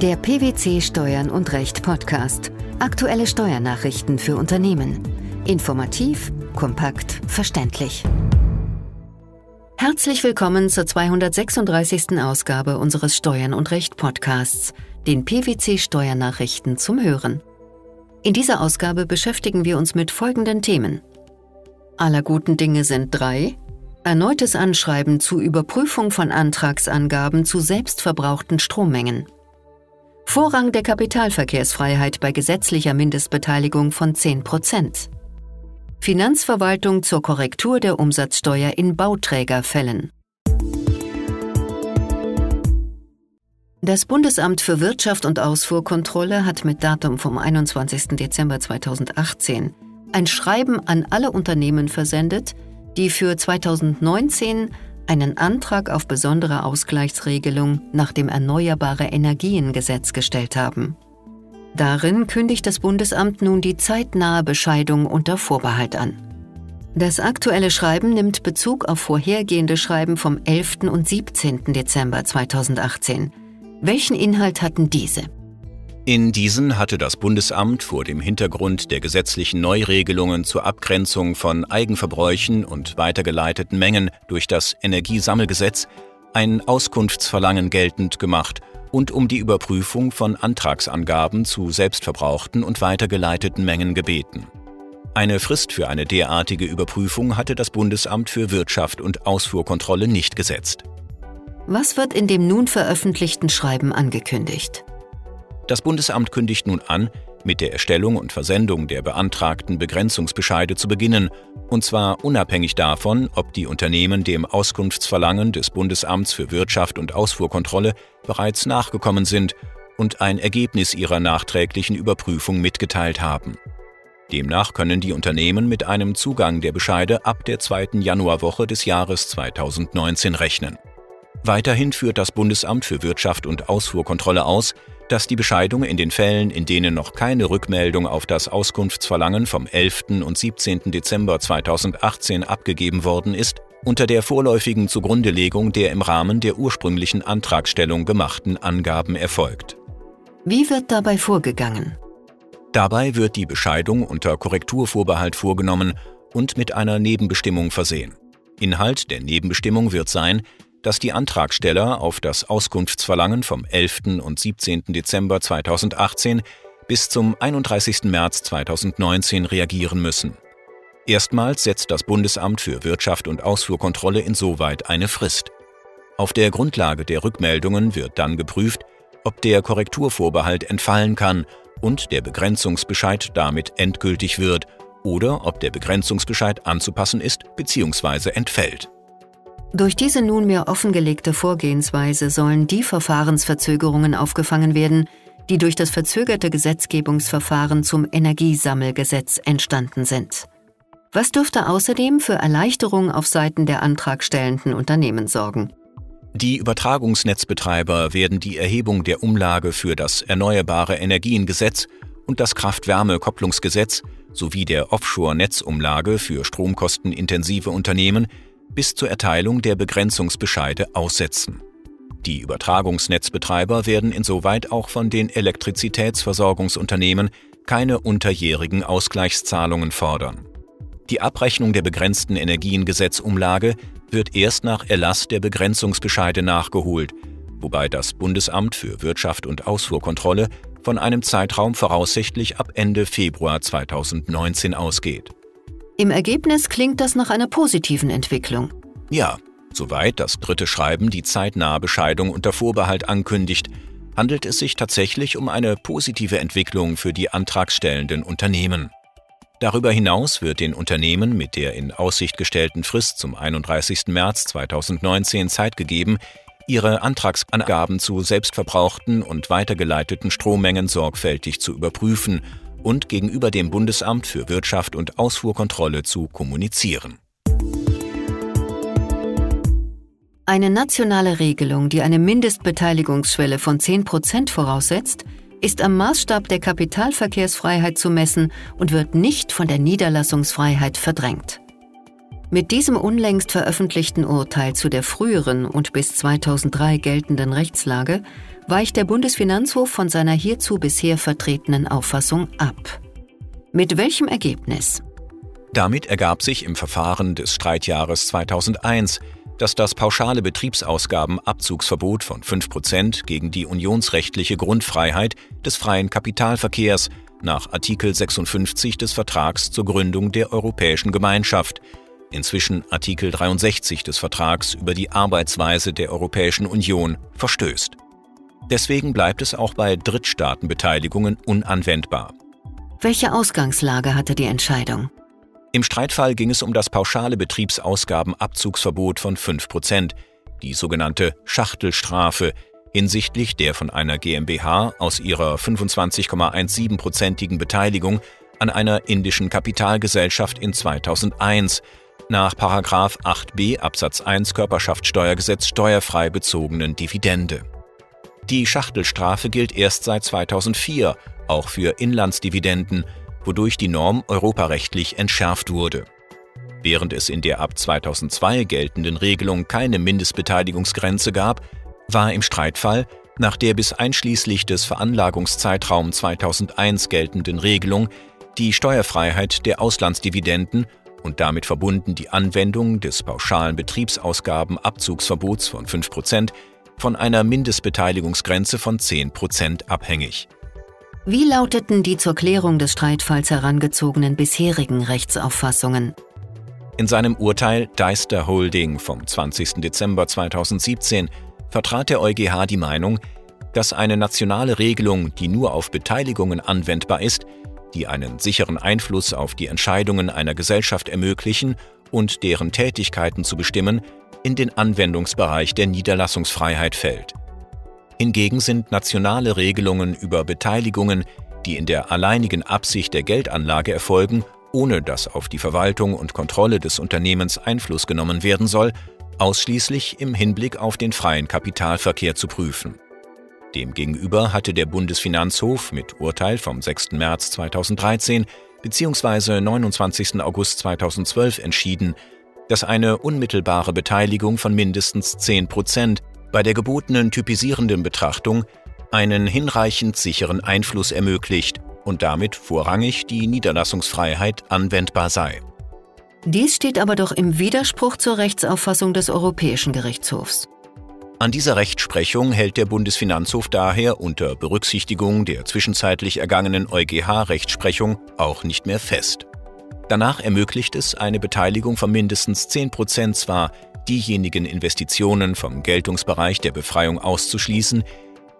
Der PwC Steuern und Recht Podcast. Aktuelle Steuernachrichten für Unternehmen. Informativ, kompakt, verständlich. Herzlich willkommen zur 236. Ausgabe unseres Steuern und Recht Podcasts, den PwC Steuernachrichten zum Hören. In dieser Ausgabe beschäftigen wir uns mit folgenden Themen. Aller guten Dinge sind drei. Erneutes Anschreiben zur Überprüfung von Antragsangaben zu selbstverbrauchten Strommengen. Vorrang der Kapitalverkehrsfreiheit bei gesetzlicher Mindestbeteiligung von 10 Prozent. Finanzverwaltung zur Korrektur der Umsatzsteuer in Bauträgerfällen. Das Bundesamt für Wirtschaft und Ausfuhrkontrolle hat mit Datum vom 21. Dezember 2018 ein Schreiben an alle Unternehmen versendet, die für 2019 einen Antrag auf besondere Ausgleichsregelung nach dem Erneuerbare Energiengesetz gestellt haben. Darin kündigt das Bundesamt nun die zeitnahe Bescheidung unter Vorbehalt an. Das aktuelle Schreiben nimmt Bezug auf vorhergehende Schreiben vom 11. und 17. Dezember 2018. Welchen Inhalt hatten diese? In diesen hatte das Bundesamt vor dem Hintergrund der gesetzlichen Neuregelungen zur Abgrenzung von Eigenverbräuchen und weitergeleiteten Mengen durch das Energiesammelgesetz ein Auskunftsverlangen geltend gemacht und um die Überprüfung von Antragsangaben zu selbstverbrauchten und weitergeleiteten Mengen gebeten. Eine Frist für eine derartige Überprüfung hatte das Bundesamt für Wirtschaft und Ausfuhrkontrolle nicht gesetzt. Was wird in dem nun veröffentlichten Schreiben angekündigt? Das Bundesamt kündigt nun an, mit der Erstellung und Versendung der beantragten Begrenzungsbescheide zu beginnen, und zwar unabhängig davon, ob die Unternehmen dem Auskunftsverlangen des Bundesamts für Wirtschaft und Ausfuhrkontrolle bereits nachgekommen sind und ein Ergebnis ihrer nachträglichen Überprüfung mitgeteilt haben. Demnach können die Unternehmen mit einem Zugang der Bescheide ab der zweiten Januarwoche des Jahres 2019 rechnen. Weiterhin führt das Bundesamt für Wirtschaft und Ausfuhrkontrolle aus, dass die Bescheidung in den Fällen, in denen noch keine Rückmeldung auf das Auskunftsverlangen vom 11. und 17. Dezember 2018 abgegeben worden ist, unter der vorläufigen Zugrundelegung der im Rahmen der ursprünglichen Antragstellung gemachten Angaben erfolgt. Wie wird dabei vorgegangen? Dabei wird die Bescheidung unter Korrekturvorbehalt vorgenommen und mit einer Nebenbestimmung versehen. Inhalt der Nebenbestimmung wird sein, dass die Antragsteller auf das Auskunftsverlangen vom 11. und 17. Dezember 2018 bis zum 31. März 2019 reagieren müssen. Erstmals setzt das Bundesamt für Wirtschaft und Ausfuhrkontrolle insoweit eine Frist. Auf der Grundlage der Rückmeldungen wird dann geprüft, ob der Korrekturvorbehalt entfallen kann und der Begrenzungsbescheid damit endgültig wird oder ob der Begrenzungsbescheid anzupassen ist bzw. entfällt. Durch diese nunmehr offengelegte Vorgehensweise sollen die Verfahrensverzögerungen aufgefangen werden, die durch das verzögerte Gesetzgebungsverfahren zum Energiesammelgesetz entstanden sind. Was dürfte außerdem für Erleichterung auf Seiten der antragstellenden Unternehmen sorgen? Die Übertragungsnetzbetreiber werden die Erhebung der Umlage für das Erneuerbare Energiengesetz und das Kraft-Wärme-Kopplungsgesetz sowie der Offshore-Netzumlage für stromkostenintensive Unternehmen bis zur Erteilung der Begrenzungsbescheide aussetzen. Die Übertragungsnetzbetreiber werden insoweit auch von den Elektrizitätsversorgungsunternehmen keine unterjährigen Ausgleichszahlungen fordern. Die Abrechnung der begrenzten Energiengesetzumlage wird erst nach Erlass der Begrenzungsbescheide nachgeholt, wobei das Bundesamt für Wirtschaft und Ausfuhrkontrolle von einem Zeitraum voraussichtlich ab Ende Februar 2019 ausgeht. Im Ergebnis klingt das nach einer positiven Entwicklung. Ja, soweit das dritte Schreiben die zeitnahe Bescheidung unter Vorbehalt ankündigt, handelt es sich tatsächlich um eine positive Entwicklung für die antragstellenden Unternehmen. Darüber hinaus wird den Unternehmen mit der in Aussicht gestellten Frist zum 31. März 2019 Zeit gegeben, ihre Antragsangaben zu selbstverbrauchten und weitergeleiteten Strommengen sorgfältig zu überprüfen und gegenüber dem Bundesamt für Wirtschaft und Ausfuhrkontrolle zu kommunizieren. Eine nationale Regelung, die eine Mindestbeteiligungsschwelle von 10 Prozent voraussetzt, ist am Maßstab der Kapitalverkehrsfreiheit zu messen und wird nicht von der Niederlassungsfreiheit verdrängt. Mit diesem unlängst veröffentlichten Urteil zu der früheren und bis 2003 geltenden Rechtslage weicht der Bundesfinanzhof von seiner hierzu bisher vertretenen Auffassung ab. Mit welchem Ergebnis? Damit ergab sich im Verfahren des Streitjahres 2001, dass das pauschale Betriebsausgabenabzugsverbot von 5% gegen die unionsrechtliche Grundfreiheit des freien Kapitalverkehrs nach Artikel 56 des Vertrags zur Gründung der Europäischen Gemeinschaft – inzwischen Artikel 63 des Vertrags über die Arbeitsweise der Europäischen Union, verstößt. Deswegen bleibt es auch bei Drittstaatenbeteiligungen unanwendbar. Welche Ausgangslage hatte die Entscheidung? Im Streitfall ging es um das pauschale Betriebsausgabenabzugsverbot von 5 Prozent, die sogenannte Schachtelstrafe, hinsichtlich der von einer GmbH aus ihrer 25,17-prozentigen Beteiligung an einer indischen Kapitalgesellschaft in 2001 nach 8b Absatz 1 Körperschaftssteuergesetz steuerfrei bezogenen Dividende. Die Schachtelstrafe gilt erst seit 2004, auch für Inlandsdividenden, wodurch die Norm europarechtlich entschärft wurde. Während es in der ab 2002 geltenden Regelung keine Mindestbeteiligungsgrenze gab, war im Streitfall nach der bis einschließlich des Veranlagungszeitraum 2001 geltenden Regelung die Steuerfreiheit der Auslandsdividenden und damit verbunden die Anwendung des pauschalen Betriebsausgabenabzugsverbots von 5% von einer Mindestbeteiligungsgrenze von 10% abhängig. Wie lauteten die zur Klärung des Streitfalls herangezogenen bisherigen Rechtsauffassungen? In seinem Urteil Deister Holding vom 20. Dezember 2017 vertrat der EuGH die Meinung, dass eine nationale Regelung, die nur auf Beteiligungen anwendbar ist, die einen sicheren Einfluss auf die Entscheidungen einer Gesellschaft ermöglichen und deren Tätigkeiten zu bestimmen, in den Anwendungsbereich der Niederlassungsfreiheit fällt. Hingegen sind nationale Regelungen über Beteiligungen, die in der alleinigen Absicht der Geldanlage erfolgen, ohne dass auf die Verwaltung und Kontrolle des Unternehmens Einfluss genommen werden soll, ausschließlich im Hinblick auf den freien Kapitalverkehr zu prüfen. Demgegenüber hatte der Bundesfinanzhof mit Urteil vom 6. März 2013 bzw. 29. August 2012 entschieden, dass eine unmittelbare Beteiligung von mindestens 10 Prozent bei der gebotenen typisierenden Betrachtung einen hinreichend sicheren Einfluss ermöglicht und damit vorrangig die Niederlassungsfreiheit anwendbar sei. Dies steht aber doch im Widerspruch zur Rechtsauffassung des Europäischen Gerichtshofs. An dieser Rechtsprechung hält der Bundesfinanzhof daher unter Berücksichtigung der zwischenzeitlich ergangenen EuGH-Rechtsprechung auch nicht mehr fest. Danach ermöglicht es eine Beteiligung von mindestens 10 Prozent zwar, diejenigen Investitionen vom Geltungsbereich der Befreiung auszuschließen,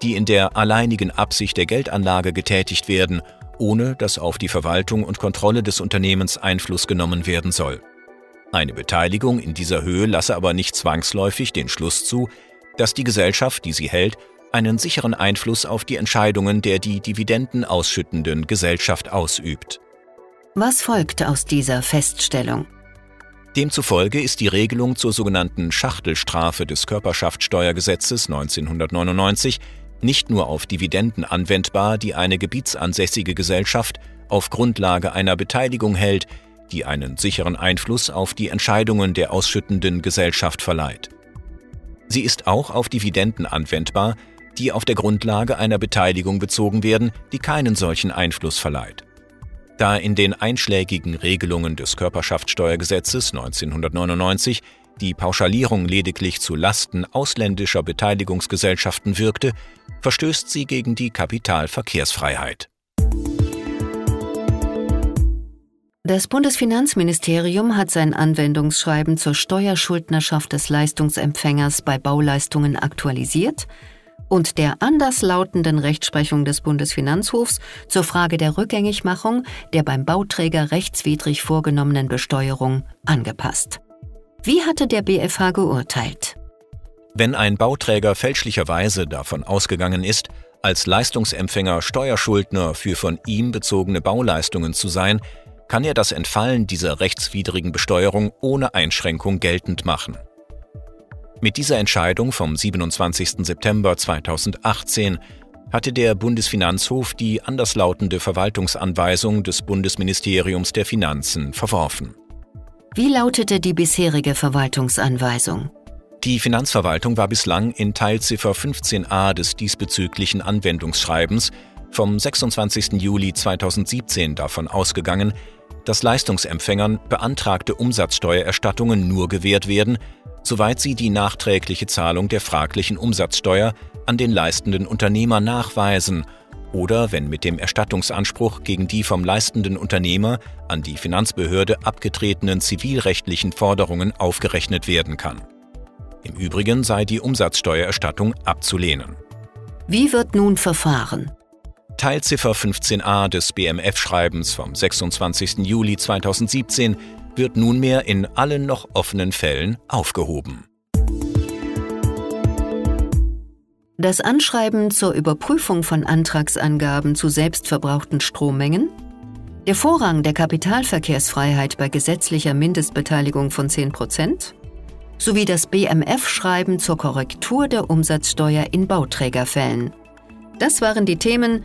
die in der alleinigen Absicht der Geldanlage getätigt werden, ohne dass auf die Verwaltung und Kontrolle des Unternehmens Einfluss genommen werden soll. Eine Beteiligung in dieser Höhe lasse aber nicht zwangsläufig den Schluss zu, dass die Gesellschaft, die sie hält, einen sicheren Einfluss auf die Entscheidungen der die Dividenden ausschüttenden Gesellschaft ausübt. Was folgt aus dieser Feststellung? Demzufolge ist die Regelung zur sogenannten Schachtelstrafe des Körperschaftssteuergesetzes 1999 nicht nur auf Dividenden anwendbar, die eine gebietsansässige Gesellschaft auf Grundlage einer Beteiligung hält, die einen sicheren Einfluss auf die Entscheidungen der ausschüttenden Gesellschaft verleiht. Sie ist auch auf Dividenden anwendbar, die auf der Grundlage einer Beteiligung bezogen werden, die keinen solchen Einfluss verleiht. Da in den einschlägigen Regelungen des Körperschaftssteuergesetzes 1999 die Pauschalierung lediglich zu Lasten ausländischer Beteiligungsgesellschaften wirkte, verstößt sie gegen die Kapitalverkehrsfreiheit. Das Bundesfinanzministerium hat sein Anwendungsschreiben zur Steuerschuldnerschaft des Leistungsempfängers bei Bauleistungen aktualisiert und der anderslautenden Rechtsprechung des Bundesfinanzhofs zur Frage der Rückgängigmachung der beim Bauträger rechtswidrig vorgenommenen Besteuerung angepasst. Wie hatte der BFH geurteilt? Wenn ein Bauträger fälschlicherweise davon ausgegangen ist, als Leistungsempfänger Steuerschuldner für von ihm bezogene Bauleistungen zu sein, kann er das Entfallen dieser rechtswidrigen Besteuerung ohne Einschränkung geltend machen. Mit dieser Entscheidung vom 27. September 2018 hatte der Bundesfinanzhof die anderslautende Verwaltungsanweisung des Bundesministeriums der Finanzen verworfen. Wie lautete die bisherige Verwaltungsanweisung? Die Finanzverwaltung war bislang in Teilziffer 15a des diesbezüglichen Anwendungsschreibens vom 26. Juli 2017 davon ausgegangen, dass Leistungsempfängern beantragte Umsatzsteuererstattungen nur gewährt werden, soweit sie die nachträgliche Zahlung der fraglichen Umsatzsteuer an den leistenden Unternehmer nachweisen oder wenn mit dem Erstattungsanspruch gegen die vom leistenden Unternehmer an die Finanzbehörde abgetretenen zivilrechtlichen Forderungen aufgerechnet werden kann. Im Übrigen sei die Umsatzsteuererstattung abzulehnen. Wie wird nun verfahren? Teilziffer 15a des BMF-Schreibens vom 26. Juli 2017 wird nunmehr in allen noch offenen Fällen aufgehoben. Das Anschreiben zur Überprüfung von Antragsangaben zu selbstverbrauchten Strommengen, der Vorrang der Kapitalverkehrsfreiheit bei gesetzlicher Mindestbeteiligung von 10 Prozent sowie das BMF-Schreiben zur Korrektur der Umsatzsteuer in Bauträgerfällen. Das waren die Themen